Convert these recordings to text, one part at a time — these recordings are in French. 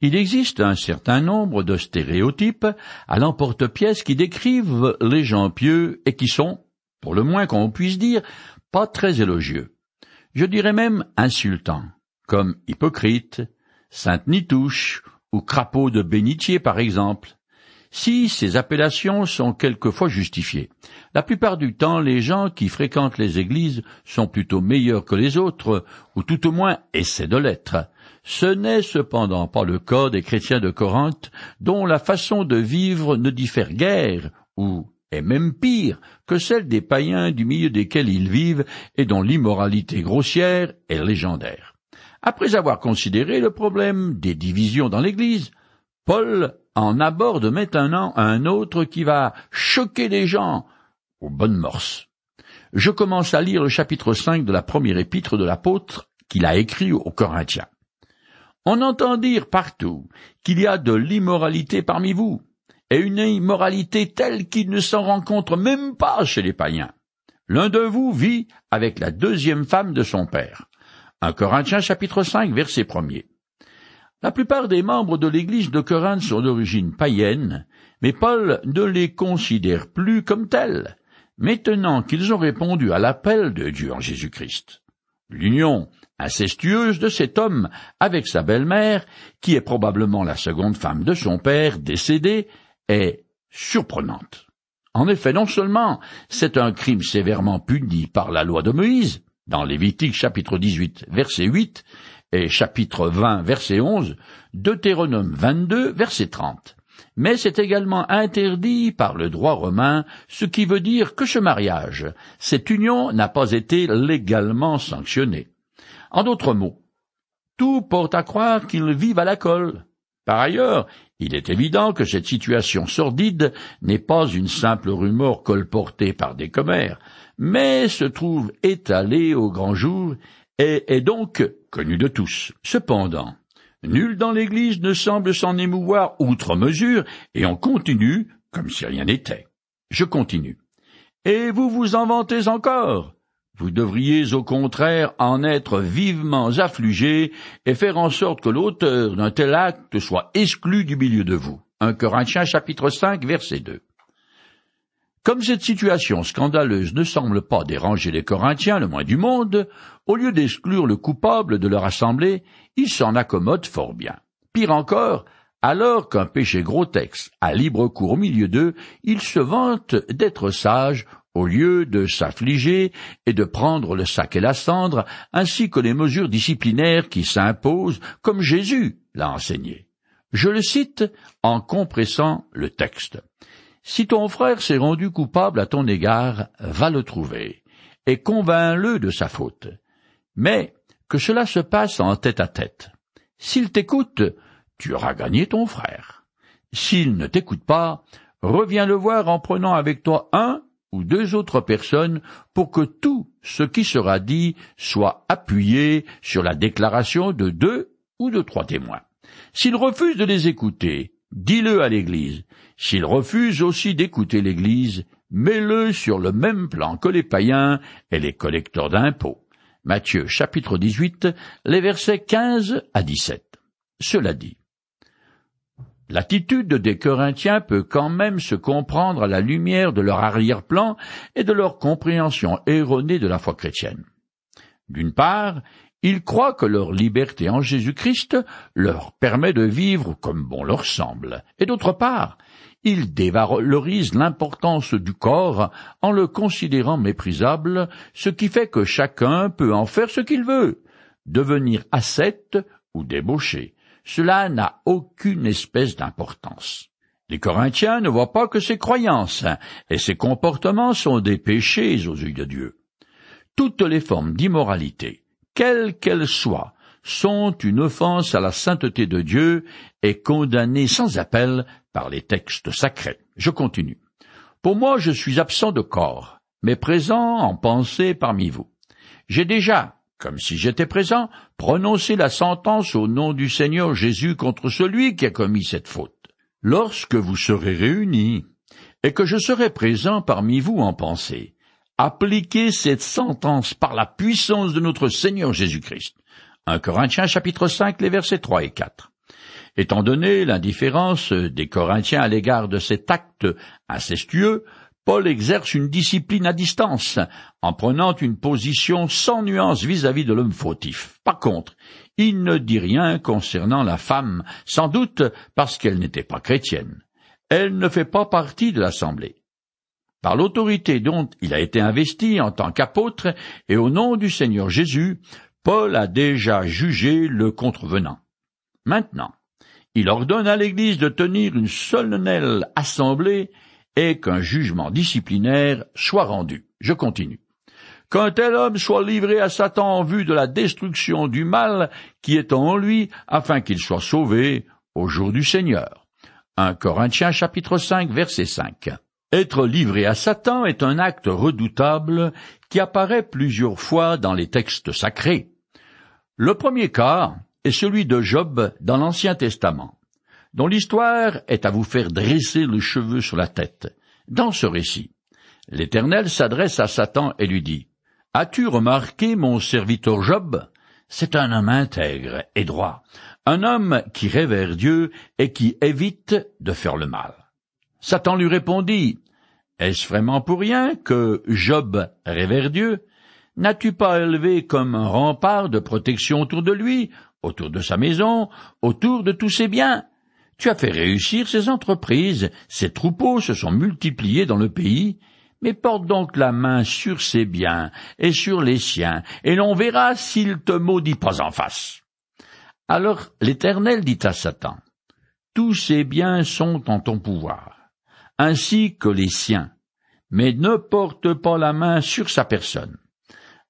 Il existe un certain nombre de stéréotypes à l'emporte-pièce qui décrivent les gens pieux et qui sont, pour le moins qu'on puisse dire, pas très élogieux. Je dirais même insultants, comme hypocrite, sainte nitouche ou crapaud de bénitier par exemple. Si ces appellations sont quelquefois justifiées. La plupart du temps, les gens qui fréquentent les églises sont plutôt meilleurs que les autres, ou tout au moins essaient de l'être. Ce n'est cependant pas le cas des chrétiens de Corinthe, dont la façon de vivre ne diffère guère, ou est même pire que celle des païens du milieu desquels ils vivent et dont l'immoralité grossière est légendaire. Après avoir considéré le problème des divisions dans l'Église, Paul en aborde maintenant un autre qui va choquer les gens aux bonnes morses. Je commence à lire le chapitre 5 de la première épître de l'apôtre qu'il a écrit aux Corinthiens. On entend dire partout qu'il y a de l'immoralité parmi vous, et une immoralité telle qu'il ne s'en rencontre même pas chez les païens. L'un de vous vit avec la deuxième femme de son père. Un Corinthiens chapitre 5 verset 1 La plupart des membres de l'église de Corinthe sont d'origine païenne, mais Paul ne les considère plus comme tels, maintenant qu'ils ont répondu à l'appel de Dieu en Jésus-Christ. L'union incestueuse de cet homme avec sa belle-mère, qui est probablement la seconde femme de son père décédé, est surprenante. En effet, non seulement c'est un crime sévèrement puni par la loi de Moïse, dans Lévitique chapitre 18 verset 8 et chapitre 20 verset 11, Deutéronome 22 verset 30. Mais c'est également interdit par le droit romain, ce qui veut dire que ce mariage, cette union n'a pas été légalement sanctionnée. En d'autres mots, tout porte à croire qu'ils vivent à la colle. Par ailleurs, il est évident que cette situation sordide n'est pas une simple rumeur colportée par des commères, mais se trouve étalée au grand jour et est donc connue de tous. Cependant, nul dans l'Église ne semble s'en émouvoir outre mesure, et on continue comme si rien n'était. Je continue. Et vous vous en vantez encore. Vous devriez au contraire en être vivement affligé et faire en sorte que l'auteur d'un tel acte soit exclu du milieu de vous. 1 Corinthiens chapitre 5 verset 2. Comme cette situation scandaleuse ne semble pas déranger les Corinthiens le moins du monde, au lieu d'exclure le coupable de leur assemblée, ils s'en accommodent fort bien. Pire encore, alors qu'un péché grotesque a libre cours au milieu d'eux, ils se vantent d'être sages au lieu de s'affliger et de prendre le sac et la cendre, ainsi que les mesures disciplinaires qui s'imposent, comme Jésus l'a enseigné. Je le cite en compressant le texte. Si ton frère s'est rendu coupable à ton égard, va le trouver, et convainc-le de sa faute. Mais que cela se passe en tête à tête. S'il t'écoute, tu auras gagné ton frère. S'il ne t'écoute pas, reviens le voir en prenant avec toi un ou deux autres personnes pour que tout ce qui sera dit soit appuyé sur la déclaration de deux ou de trois témoins. S'il refuse de les écouter, dis-le à l'Église. S'il refuse aussi d'écouter l'Église, mets-le sur le même plan que les païens et les collecteurs d'impôts. Matthieu chapitre 18, les versets 15 à 17. Cela dit, L'attitude des Corinthiens peut quand même se comprendre à la lumière de leur arrière-plan et de leur compréhension erronée de la foi chrétienne. D'une part, ils croient que leur liberté en Jésus-Christ leur permet de vivre comme bon leur semble, et d'autre part, ils dévalorisent l'importance du corps en le considérant méprisable, ce qui fait que chacun peut en faire ce qu'il veut, devenir ascète ou débauché, cela n'a aucune espèce d'importance. Les Corinthiens ne voient pas que ces croyances et ces comportements sont des péchés aux yeux de Dieu. Toutes les formes d'immoralité, quelles qu'elles soient, sont une offense à la sainteté de Dieu et condamnées sans appel par les textes sacrés. Je continue. Pour moi, je suis absent de corps, mais présent en pensée parmi vous. J'ai déjà, comme si j'étais présent, prononcer la sentence au nom du Seigneur Jésus contre celui qui a commis cette faute. Lorsque vous serez réunis, et que je serai présent parmi vous en pensée, appliquez cette sentence par la puissance de notre Seigneur Jésus-Christ. 1 Corinthiens chapitre 5 les versets 3 et 4. Étant donné l'indifférence des Corinthiens à l'égard de cet acte incestueux, Paul exerce une discipline à distance, en prenant une position sans nuance vis-à-vis de l'homme fautif. Par contre, il ne dit rien concernant la femme, sans doute parce qu'elle n'était pas chrétienne. Elle ne fait pas partie de l'Assemblée. Par l'autorité dont il a été investi en tant qu'apôtre et au nom du Seigneur Jésus, Paul a déjà jugé le contrevenant. Maintenant, il ordonne à l'Église de tenir une solennelle assemblée et qu'un jugement disciplinaire soit rendu. Je continue. Qu'un tel homme soit livré à Satan en vue de la destruction du mal qui est en lui, afin qu'il soit sauvé au jour du Seigneur. 1 Corinthiens chapitre 5 verset 5. Être livré à Satan est un acte redoutable qui apparaît plusieurs fois dans les textes sacrés. Le premier cas est celui de Job dans l'Ancien Testament, dont l'histoire est à vous faire dresser le cheveu sur la tête. Dans ce récit, l'Éternel s'adresse à Satan et lui dit, As-tu remarqué mon serviteur Job? C'est un homme intègre et droit, un homme qui révère Dieu et qui évite de faire le mal. Satan lui répondit, Est-ce vraiment pour rien que Job révère Dieu? N'as-tu pas élevé comme un rempart de protection autour de lui, autour de sa maison, autour de tous ses biens? Tu as fait réussir ses entreprises, ses troupeaux se sont multipliés dans le pays, mais porte donc la main sur ses biens et sur les siens, et l'on verra s'il te maudit pas en face. Alors l'Éternel dit à Satan, Tous ces biens sont en ton pouvoir ainsi que les siens, mais ne porte pas la main sur sa personne.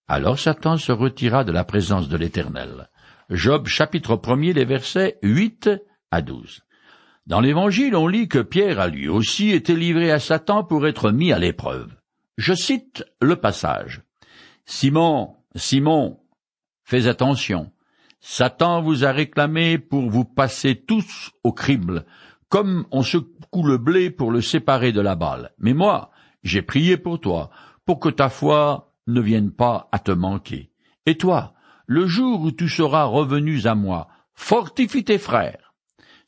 Alors Satan se retira de la présence de l'Éternel. Job chapitre 1 les versets 8 à 12. Dans l'Évangile, on lit que Pierre a lui aussi été livré à Satan pour être mis à l'épreuve. Je cite le passage. Simon, Simon, fais attention. Satan vous a réclamé pour vous passer tous au crible, comme on secoue le blé pour le séparer de la balle. Mais moi, j'ai prié pour toi, pour que ta foi ne vienne pas à te manquer. Et toi, le jour où tu seras revenu à moi, fortifie tes frères.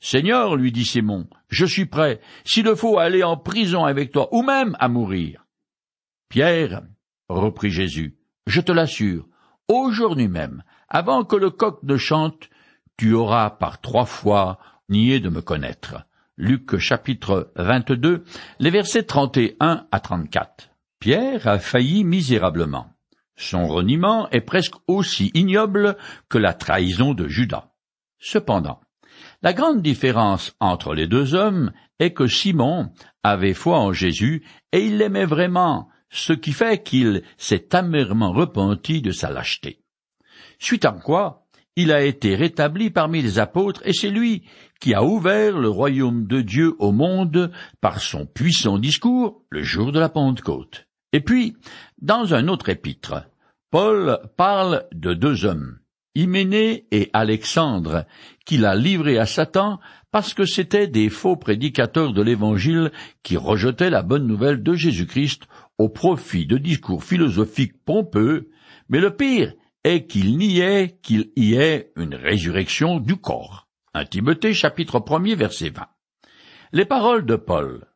Seigneur, lui dit Simon, je suis prêt, s'il le faut, aller en prison avec toi, ou même à mourir. Pierre, reprit Jésus, je te l'assure, aujourd'hui même, avant que le coq ne chante, tu auras par trois fois nié de me connaître. Luc chapitre 22, les versets 31 à 34. Pierre a failli misérablement. Son reniement est presque aussi ignoble que la trahison de Judas. Cependant, la grande différence entre les deux hommes est que Simon avait foi en Jésus et il l'aimait vraiment, ce qui fait qu'il s'est amèrement repenti de sa lâcheté. Suite à quoi, il a été rétabli parmi les apôtres et c'est lui qui a ouvert le royaume de Dieu au monde par son puissant discours le jour de la Pentecôte. Et puis, dans un autre épître, Paul parle de deux hommes, Hyménée et Alexandre, qu'il a livrés à Satan parce que c'étaient des faux prédicateurs de l'Évangile qui rejetaient la bonne nouvelle de Jésus-Christ au profit de discours philosophiques pompeux, mais le pire est qu'il niait qu'il y ait une résurrection du corps. 1 Timothée chapitre 1 verset 20. Les paroles de Paul.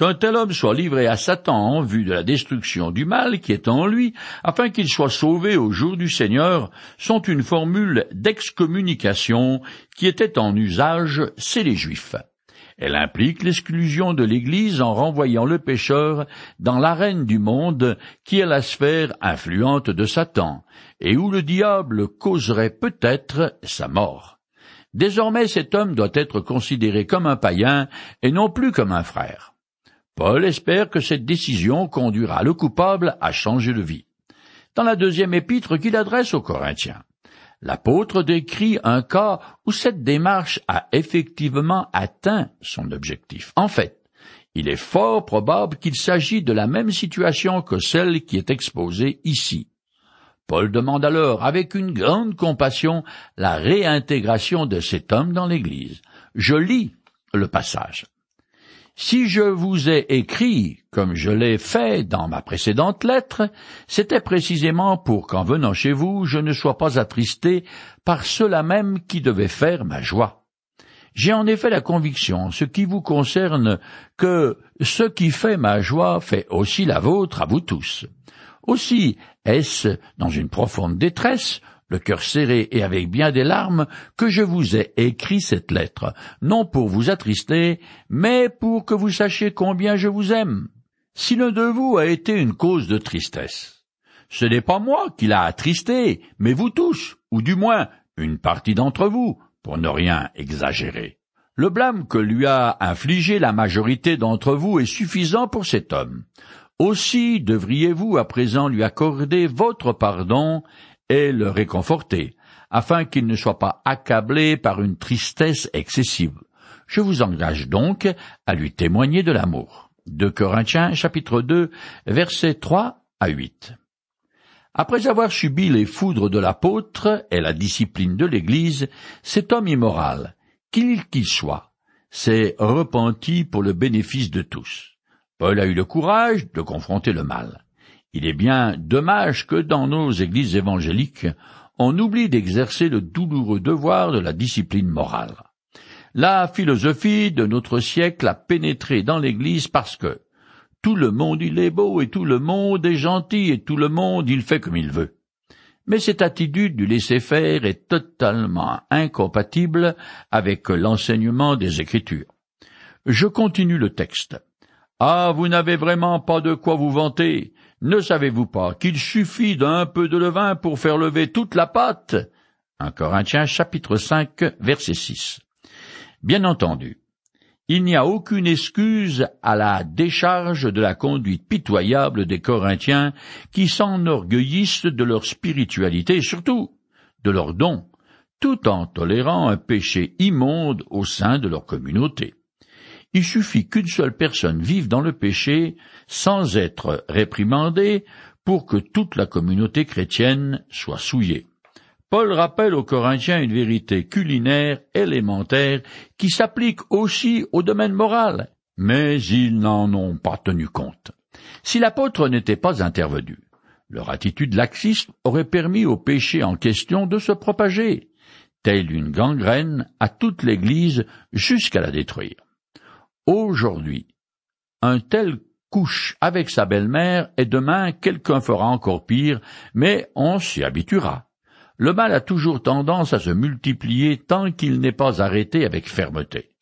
Qu'un tel homme soit livré à Satan en vue de la destruction du mal qui est en lui, afin qu'il soit sauvé au jour du Seigneur, sont une formule d'excommunication qui était en usage chez les Juifs. Elle implique l'exclusion de l'Église en renvoyant le pécheur dans l'arène du monde qui est la sphère influente de Satan, et où le diable causerait peut-être sa mort. Désormais cet homme doit être considéré comme un païen et non plus comme un frère. Paul espère que cette décision conduira le coupable à changer de vie. Dans la deuxième épître qu'il adresse aux Corinthiens, l'apôtre décrit un cas où cette démarche a effectivement atteint son objectif. En fait, il est fort probable qu'il s'agit de la même situation que celle qui est exposée ici. Paul demande alors avec une grande compassion la réintégration de cet homme dans l'Église. Je lis le passage. Si je vous ai écrit, comme je l'ai fait dans ma précédente lettre, c'était précisément pour qu'en venant chez vous, je ne sois pas attristé par cela même qui devait faire ma joie. J'ai en effet la conviction, ce qui vous concerne, que ce qui fait ma joie fait aussi la vôtre à vous tous. Aussi est-ce dans une profonde détresse, le cœur serré et avec bien des larmes, que je vous ai écrit cette lettre, non pour vous attrister, mais pour que vous sachiez combien je vous aime. Si l'un de vous a été une cause de tristesse, ce n'est pas moi qui l'a attristé, mais vous tous, ou du moins une partie d'entre vous, pour ne rien exagérer. Le blâme que lui a infligé la majorité d'entre vous est suffisant pour cet homme. Aussi devriez-vous à présent lui accorder votre pardon et le réconforter, afin qu'il ne soit pas accablé par une tristesse excessive. Je vous engage donc à lui témoigner de l'amour. De Corinthiens chapitre 2 versets 3 à 8. Après avoir subi les foudres de l'apôtre et la discipline de l'Église, cet homme immoral, qu'il qu'il soit, s'est repenti pour le bénéfice de tous. Paul a eu le courage de confronter le mal. Il est bien dommage que dans nos églises évangéliques, on oublie d'exercer le douloureux devoir de la discipline morale. La philosophie de notre siècle a pénétré dans l'Église parce que, tout le monde il est beau et tout le monde est gentil et tout le monde il fait comme il veut. Mais cette attitude du laisser-faire est totalement incompatible avec l'enseignement des Écritures. Je continue le texte. Ah, vous n'avez vraiment pas de quoi vous vanter. Ne savez-vous pas qu'il suffit d'un peu de levain pour faire lever toute la pâte? Un Corinthiens chapitre 5 verset 6. Bien entendu, il n'y a aucune excuse à la décharge de la conduite pitoyable des Corinthiens qui s'enorgueillissent de leur spiritualité et surtout de leurs dons, tout en tolérant un péché immonde au sein de leur communauté. Il suffit qu'une seule personne vive dans le péché sans être réprimandée pour que toute la communauté chrétienne soit souillée. Paul rappelle aux Corinthiens une vérité culinaire élémentaire qui s'applique aussi au domaine moral, mais ils n'en ont pas tenu compte. Si l'apôtre n'était pas intervenu, leur attitude laxiste aurait permis au péché en question de se propager, telle une gangrène à toute l'Église jusqu'à la détruire. Aujourd'hui, un tel couche avec sa belle-mère et demain quelqu'un fera encore pire, mais on s'y habituera. Le mal a toujours tendance à se multiplier tant qu'il n'est pas arrêté avec fermeté.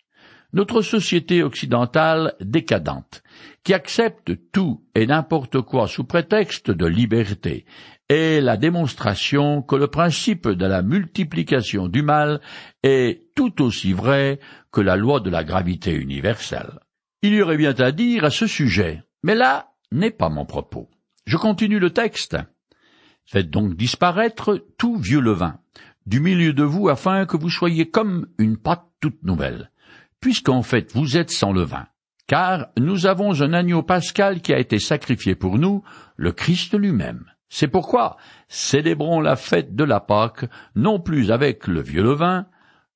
Notre société occidentale décadente, qui accepte tout et n'importe quoi sous prétexte de liberté, est la démonstration que le principe de la multiplication du mal est tout aussi vrai que la loi de la gravité universelle. Il y aurait bien à dire à ce sujet, mais là n'est pas mon propos. Je continue le texte. Faites donc disparaître tout vieux levain du milieu de vous afin que vous soyez comme une pâte toute nouvelle, puisqu'en fait vous êtes sans levain. Car nous avons un agneau pascal qui a été sacrifié pour nous, le Christ lui-même. C'est pourquoi célébrons la fête de la Pâque, non plus avec le vieux levain,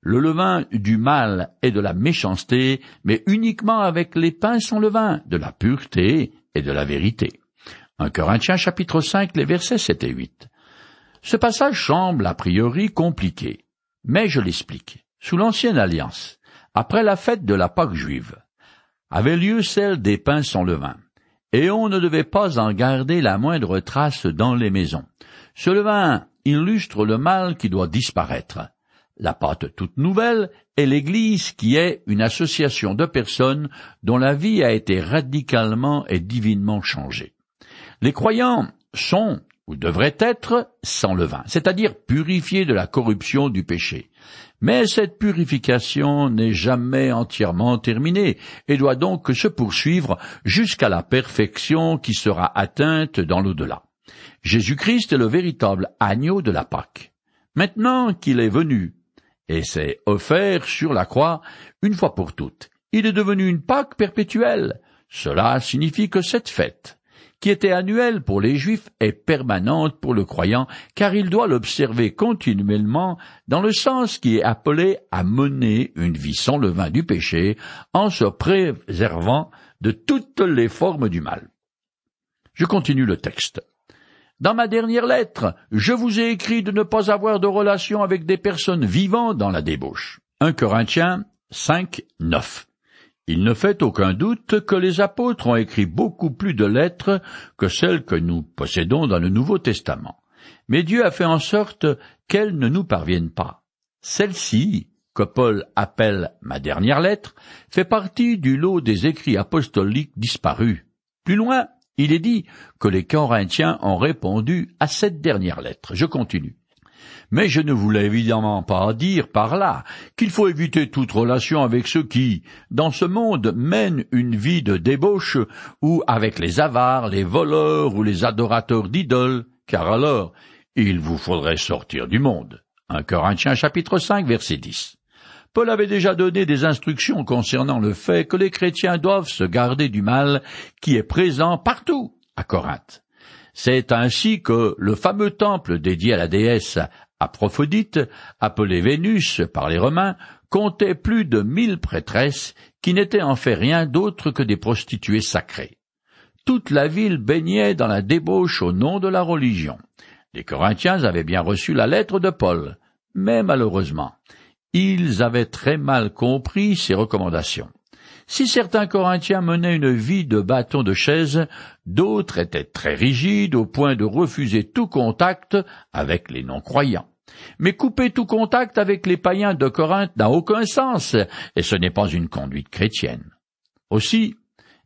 le levain du mal et de la méchanceté, mais uniquement avec les pains sans levain, de la pureté et de la vérité. 1 Corinthiens chapitre 5, les versets 7 et 8. Ce passage semble a priori compliqué, mais je l'explique. Sous l'ancienne alliance, après la fête de la Pâque juive, avait lieu celle des pains sans levain, et on ne devait pas en garder la moindre trace dans les maisons. Ce levain illustre le mal qui doit disparaître. La pâte toute nouvelle est l'Église qui est une association de personnes dont la vie a été radicalement et divinement changée. Les croyants sont, ou devraient être, sans levain, c'est-à-dire purifiés de la corruption du péché. Mais cette purification n'est jamais entièrement terminée et doit donc se poursuivre jusqu'à la perfection qui sera atteinte dans l'au-delà. Jésus-Christ est le véritable agneau de la Pâque. Maintenant qu'il est venu et s'est offert sur la croix une fois pour toutes, il est devenu une Pâque perpétuelle. Cela signifie que cette fête qui était annuelle pour les Juifs est permanente pour le croyant, car il doit l'observer continuellement dans le sens qui est appelé à mener une vie sans le vin du péché, en se préservant de toutes les formes du mal. Je continue le texte. Dans ma dernière lettre, je vous ai écrit de ne pas avoir de relation avec des personnes vivant dans la débauche. 1 Corinthiens, 5, 9. Il ne fait aucun doute que les apôtres ont écrit beaucoup plus de lettres que celles que nous possédons dans le Nouveau Testament. Mais Dieu a fait en sorte qu'elles ne nous parviennent pas. Celle-ci, que Paul appelle ma dernière lettre, fait partie du lot des écrits apostoliques disparus. Plus loin, il est dit que les Corinthiens ont répondu à cette dernière lettre. Je continue. Mais je ne voulais évidemment pas dire par là qu'il faut éviter toute relation avec ceux qui, dans ce monde, mènent une vie de débauche ou avec les avares, les voleurs ou les adorateurs d'idoles, car alors il vous faudrait sortir du monde. 1 Corinthiens chapitre 5 verset 10. Paul avait déjà donné des instructions concernant le fait que les chrétiens doivent se garder du mal qui est présent partout à Corinthe. C'est ainsi que le fameux temple dédié à la déesse Aphrodite, appelé Vénus par les Romains, comptait plus de mille prêtresses qui n'étaient en fait rien d'autre que des prostituées sacrées. Toute la ville baignait dans la débauche au nom de la religion. Les Corinthiens avaient bien reçu la lettre de Paul, mais malheureusement, ils avaient très mal compris ses recommandations. Si certains Corinthiens menaient une vie de bâton de chaise, d'autres étaient très rigides au point de refuser tout contact avec les non-croyants. Mais couper tout contact avec les païens de Corinthe n'a aucun sens, et ce n'est pas une conduite chrétienne. Aussi,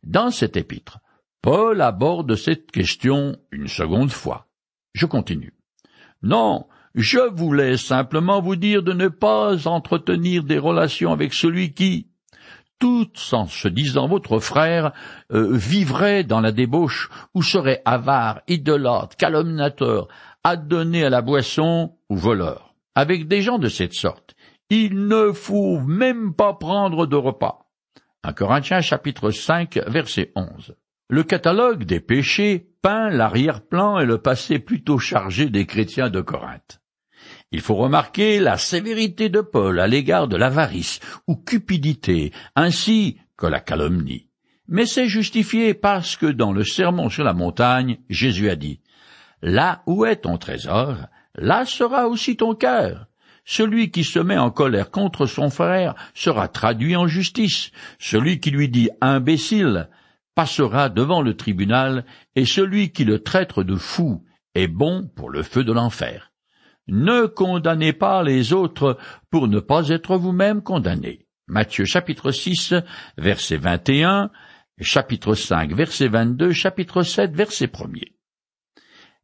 dans cet épître, Paul aborde cette question une seconde fois. Je continue. Non, je voulais simplement vous dire de ne pas entretenir des relations avec celui qui, tout en se disant votre frère, euh, vivrait dans la débauche, ou serait avare, idolâtre, calomniateur, adonné à la boisson ou voleur. Avec des gens de cette sorte, il ne faut même pas prendre de repas. 1 Corinthiens chapitre 5 verset 11. Le catalogue des péchés peint l'arrière-plan et le passé plutôt chargé des chrétiens de Corinthe. Il faut remarquer la sévérité de Paul à l'égard de l'avarice ou cupidité, ainsi que la calomnie. Mais c'est justifié parce que dans le sermon sur la montagne, Jésus a dit, Là où est ton trésor, là sera aussi ton cœur. Celui qui se met en colère contre son frère sera traduit en justice. Celui qui lui dit imbécile passera devant le tribunal, et celui qui le traite de fou est bon pour le feu de l'enfer. Ne condamnez pas les autres pour ne pas être vous-même condamnés. Matthieu chapitre 6 verset 21, chapitre 5 verset 22, chapitre 7 verset 1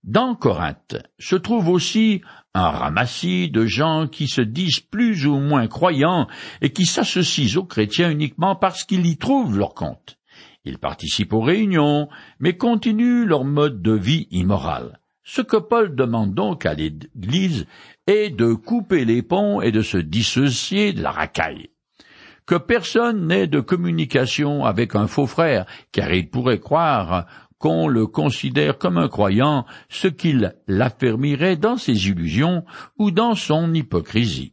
Dans Corinthe se trouve aussi un ramassis de gens qui se disent plus ou moins croyants et qui s'associent aux chrétiens uniquement parce qu'ils y trouvent leur compte. Ils participent aux réunions, mais continuent leur mode de vie immoral. Ce que Paul demande donc à l'Église est de couper les ponts et de se dissocier de la racaille. Que personne n'ait de communication avec un faux frère, car il pourrait croire qu'on le considère comme un croyant, ce qu'il l'affermirait dans ses illusions ou dans son hypocrisie.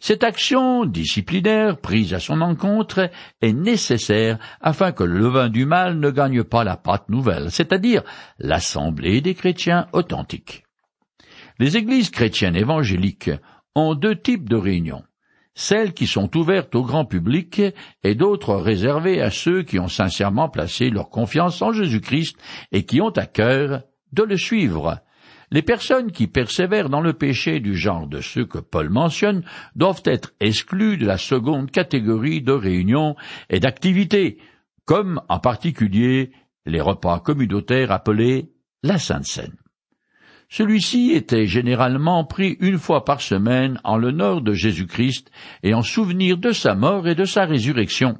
Cette action disciplinaire prise à son encontre est nécessaire afin que le levain du mal ne gagne pas la pâte nouvelle, c'est-à-dire l'assemblée des chrétiens authentiques. Les églises chrétiennes évangéliques ont deux types de réunions, celles qui sont ouvertes au grand public et d'autres réservées à ceux qui ont sincèrement placé leur confiance en Jésus-Christ et qui ont à cœur de le suivre, les personnes qui persévèrent dans le péché du genre de ceux que Paul mentionne doivent être exclues de la seconde catégorie de réunions et d'activités, comme en particulier les repas communautaires appelés la Sainte Seine. Celui-ci était généralement pris une fois par semaine en l'honneur de Jésus-Christ et en souvenir de sa mort et de sa résurrection,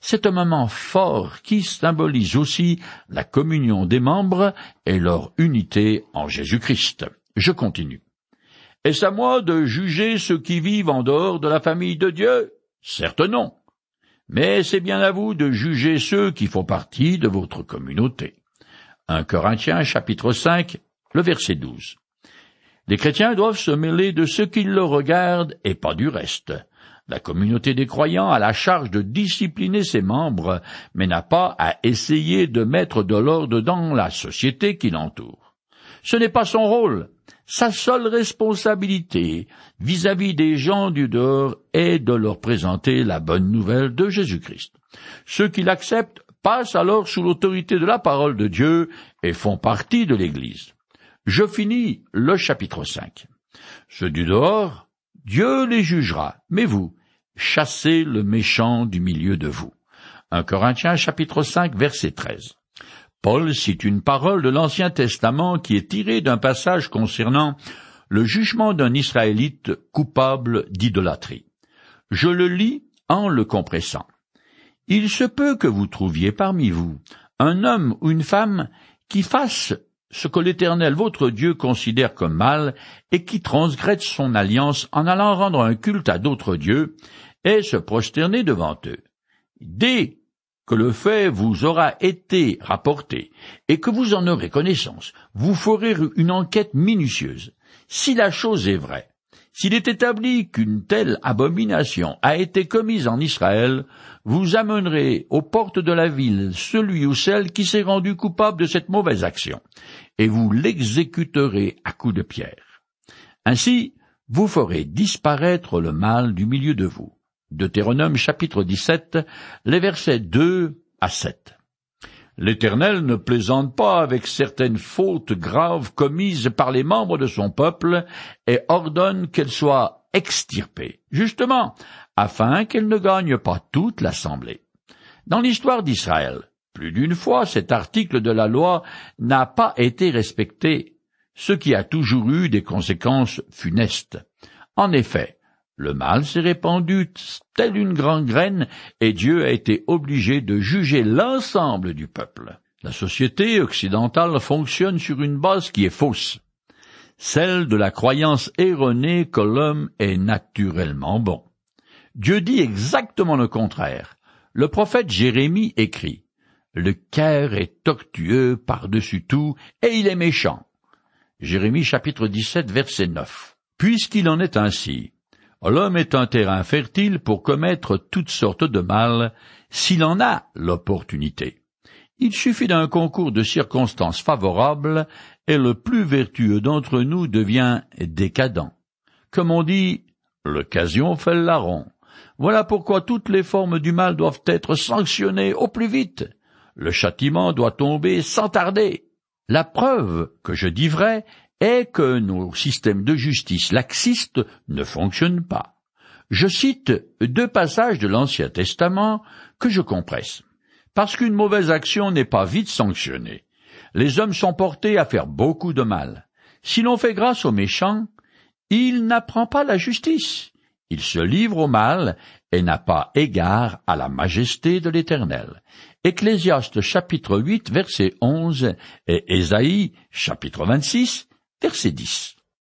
c'est un moment fort qui symbolise aussi la communion des membres et leur unité en Jésus-Christ. Je continue. Est-ce à moi de juger ceux qui vivent en dehors de la famille de Dieu? Certes non. Mais c'est bien à vous de juger ceux qui font partie de votre communauté. 1 Corinthiens chapitre 5, le verset 12. Les chrétiens doivent se mêler de ceux qui le regardent et pas du reste. La communauté des croyants a la charge de discipliner ses membres, mais n'a pas à essayer de mettre de l'ordre dans la société qui l'entoure. Ce n'est pas son rôle. sa seule responsabilité vis-à-vis des gens du dehors est de leur présenter la bonne nouvelle de Jésus-Christ. Ceux qui l'acceptent passent alors sous l'autorité de la parole de Dieu et font partie de l'Église. Je finis le chapitre 5. Ceux du dehors, Dieu les jugera, mais vous, chassez le méchant du milieu de vous. 1 Corinthiens chapitre 5 verset 13. Paul cite une parole de l'Ancien Testament qui est tirée d'un passage concernant le jugement d'un Israélite coupable d'idolâtrie. Je le lis en le compressant. Il se peut que vous trouviez parmi vous un homme ou une femme qui fasse ce que l'Éternel votre Dieu considère comme mal et qui transgresse son alliance en allant rendre un culte à d'autres dieux et se prosterner devant eux. Dès que le fait vous aura été rapporté et que vous en aurez connaissance, vous ferez une enquête minutieuse. Si la chose est vraie, s'il est établi qu'une telle abomination a été commise en Israël, vous amènerez aux portes de la ville celui ou celle qui s'est rendu coupable de cette mauvaise action, et vous l'exécuterez à coups de pierre. Ainsi, vous ferez disparaître le mal du milieu de vous. Deutéronome chapitre 17, les versets 2 à 7. L'Éternel ne plaisante pas avec certaines fautes graves commises par les membres de son peuple et ordonne qu'elles soient extirpées, justement, afin qu'elles ne gagnent pas toute l'assemblée. Dans l'histoire d'Israël, plus d'une fois cet article de la loi n'a pas été respecté, ce qui a toujours eu des conséquences funestes. En effet, le mal s'est répandu telle une grande graine, et Dieu a été obligé de juger l'ensemble du peuple. La société occidentale fonctionne sur une base qui est fausse, celle de la croyance erronée que l'homme est naturellement bon. Dieu dit exactement le contraire. Le prophète Jérémie écrit Le cœur est tortueux par-dessus tout, et il est méchant. Jérémie chapitre 17 verset 9. Puisqu'il en est ainsi, L'homme est un terrain fertile pour commettre toutes sortes de mal s'il en a l'opportunité. Il suffit d'un concours de circonstances favorables et le plus vertueux d'entre nous devient décadent. Comme on dit, l'occasion fait larron. Voilà pourquoi toutes les formes du mal doivent être sanctionnées au plus vite. Le châtiment doit tomber sans tarder. La preuve que je dis vrai est que nos systèmes de justice laxistes ne fonctionnent pas. Je cite deux passages de l'Ancien Testament que je compresse. Parce qu'une mauvaise action n'est pas vite sanctionnée, les hommes sont portés à faire beaucoup de mal. Si l'on fait grâce aux méchants, il n'apprend pas la justice. Il se livre au mal et n'a pas égard à la majesté de l'Éternel. Ecclésiaste chapitre 8 verset 11 et Ésaïe chapitre 26 Verset 10.